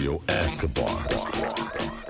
Antonio Escobar.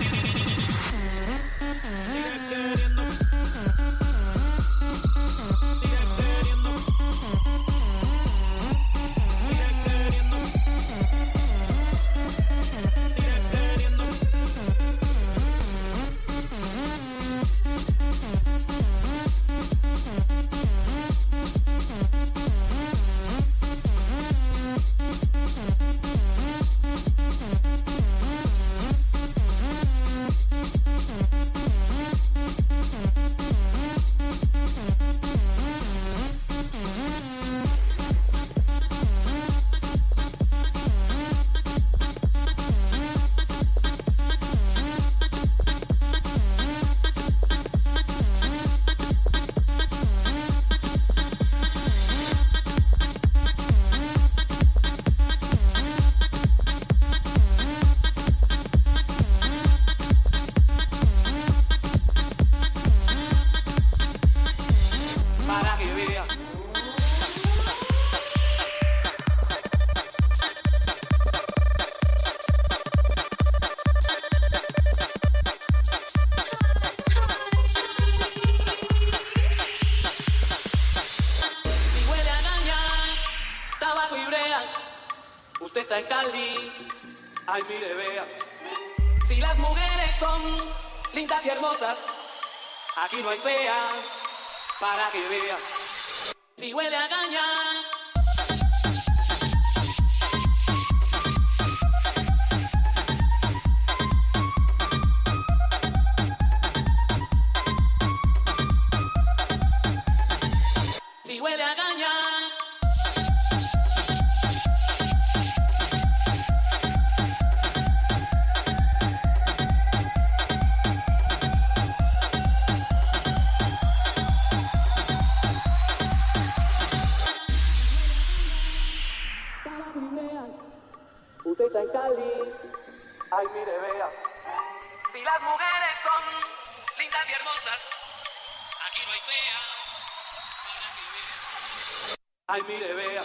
Ay, mire, vea. Si las mujeres son lindas y hermosas, aquí no hay fea para que vea. Si huele a gaña. Ay, mire, vea. Si las mujeres son lindas y hermosas, aquí no hay fea. Ay, mire, vea.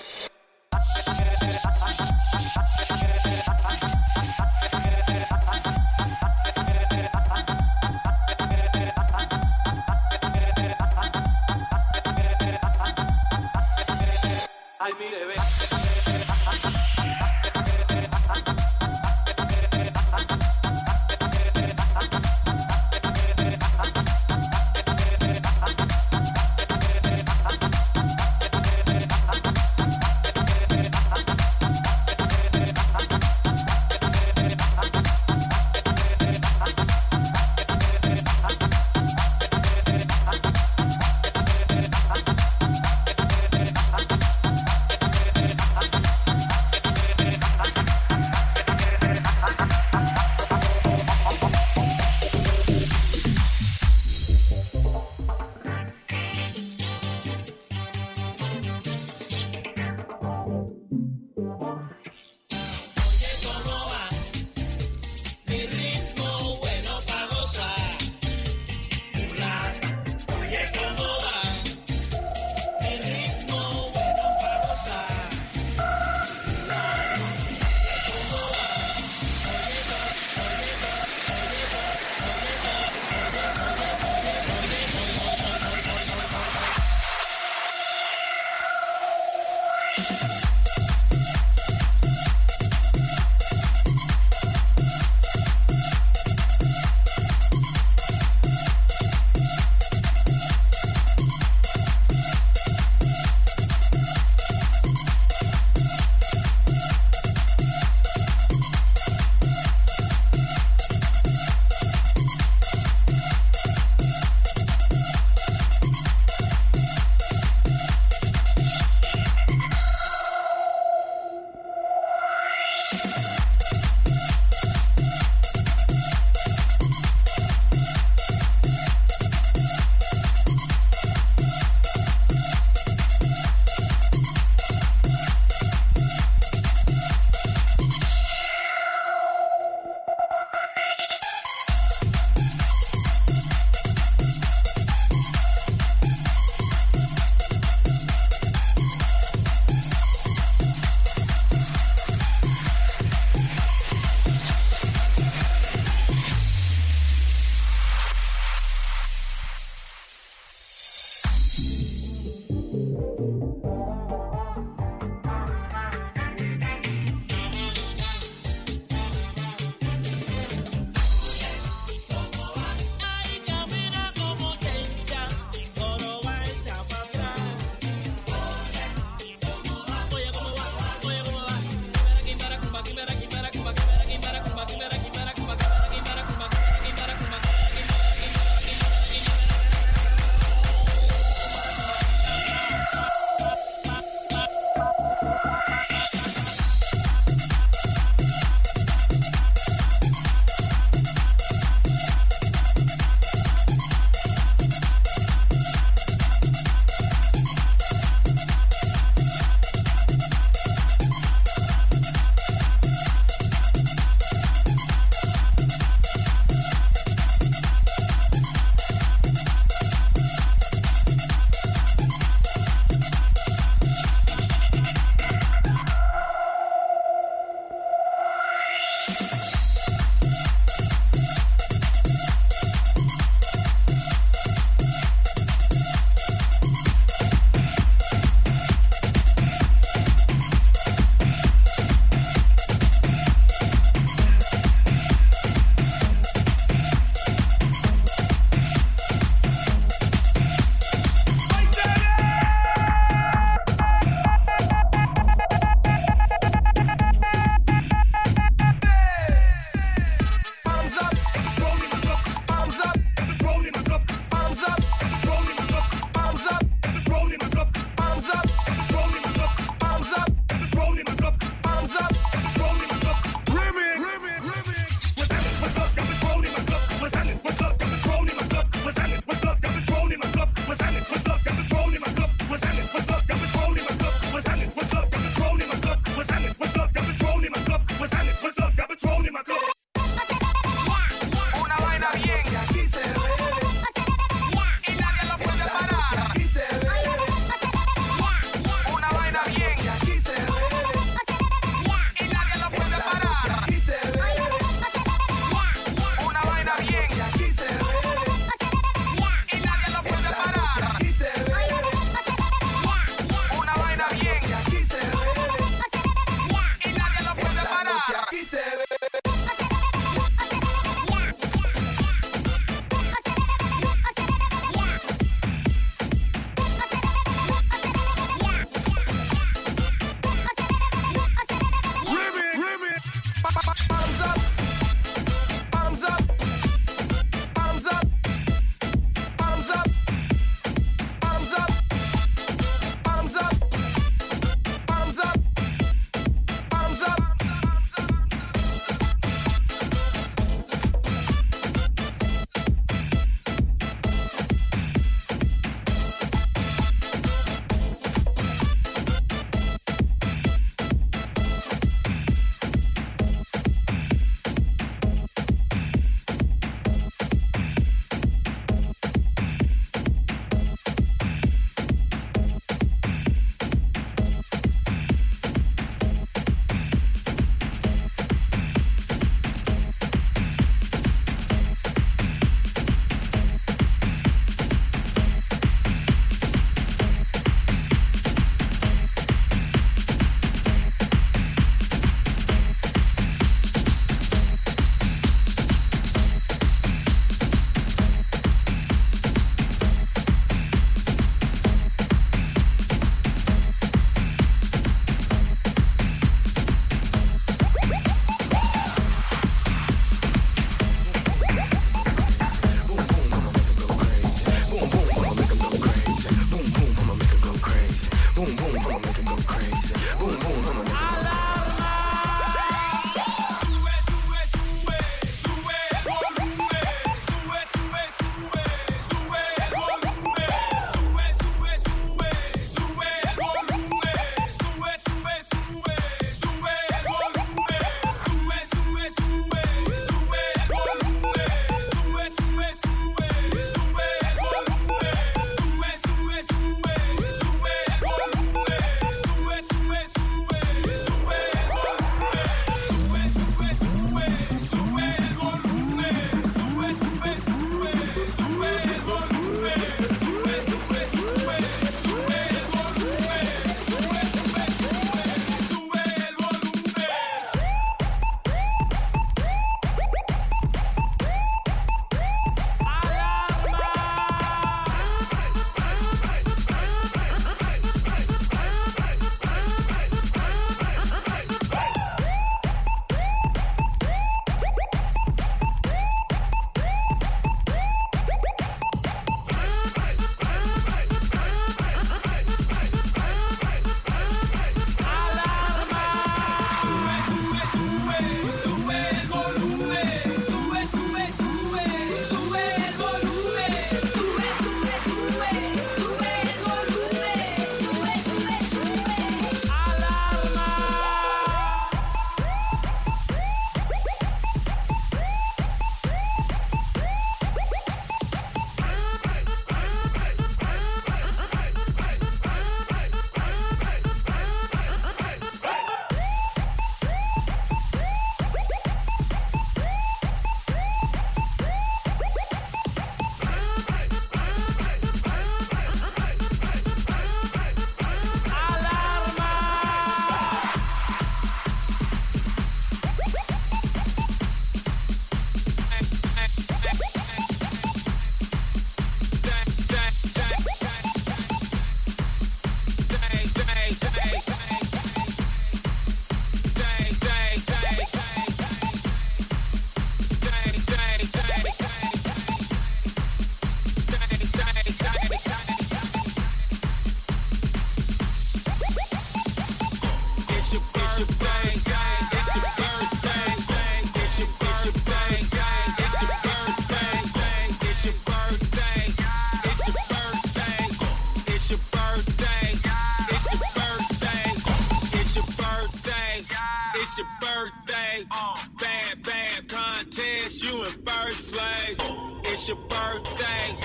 test, you in first place. It's your birthday,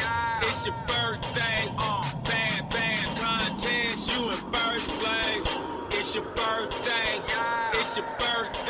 it's your birthday. Bam, bam. contest, you in first place. It's your birthday, it's your birthday.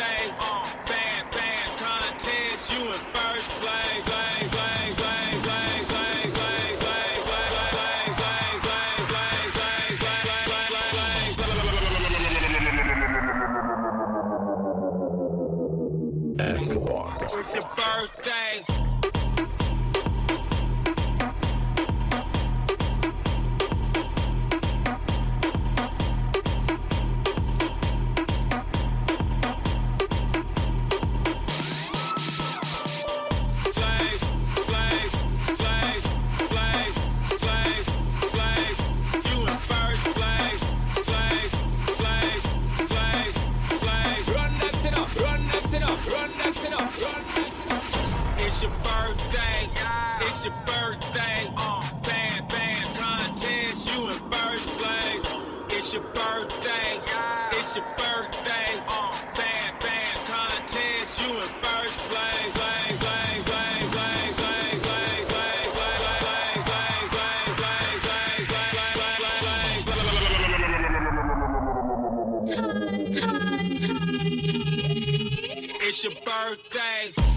It's your birthday.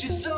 she's so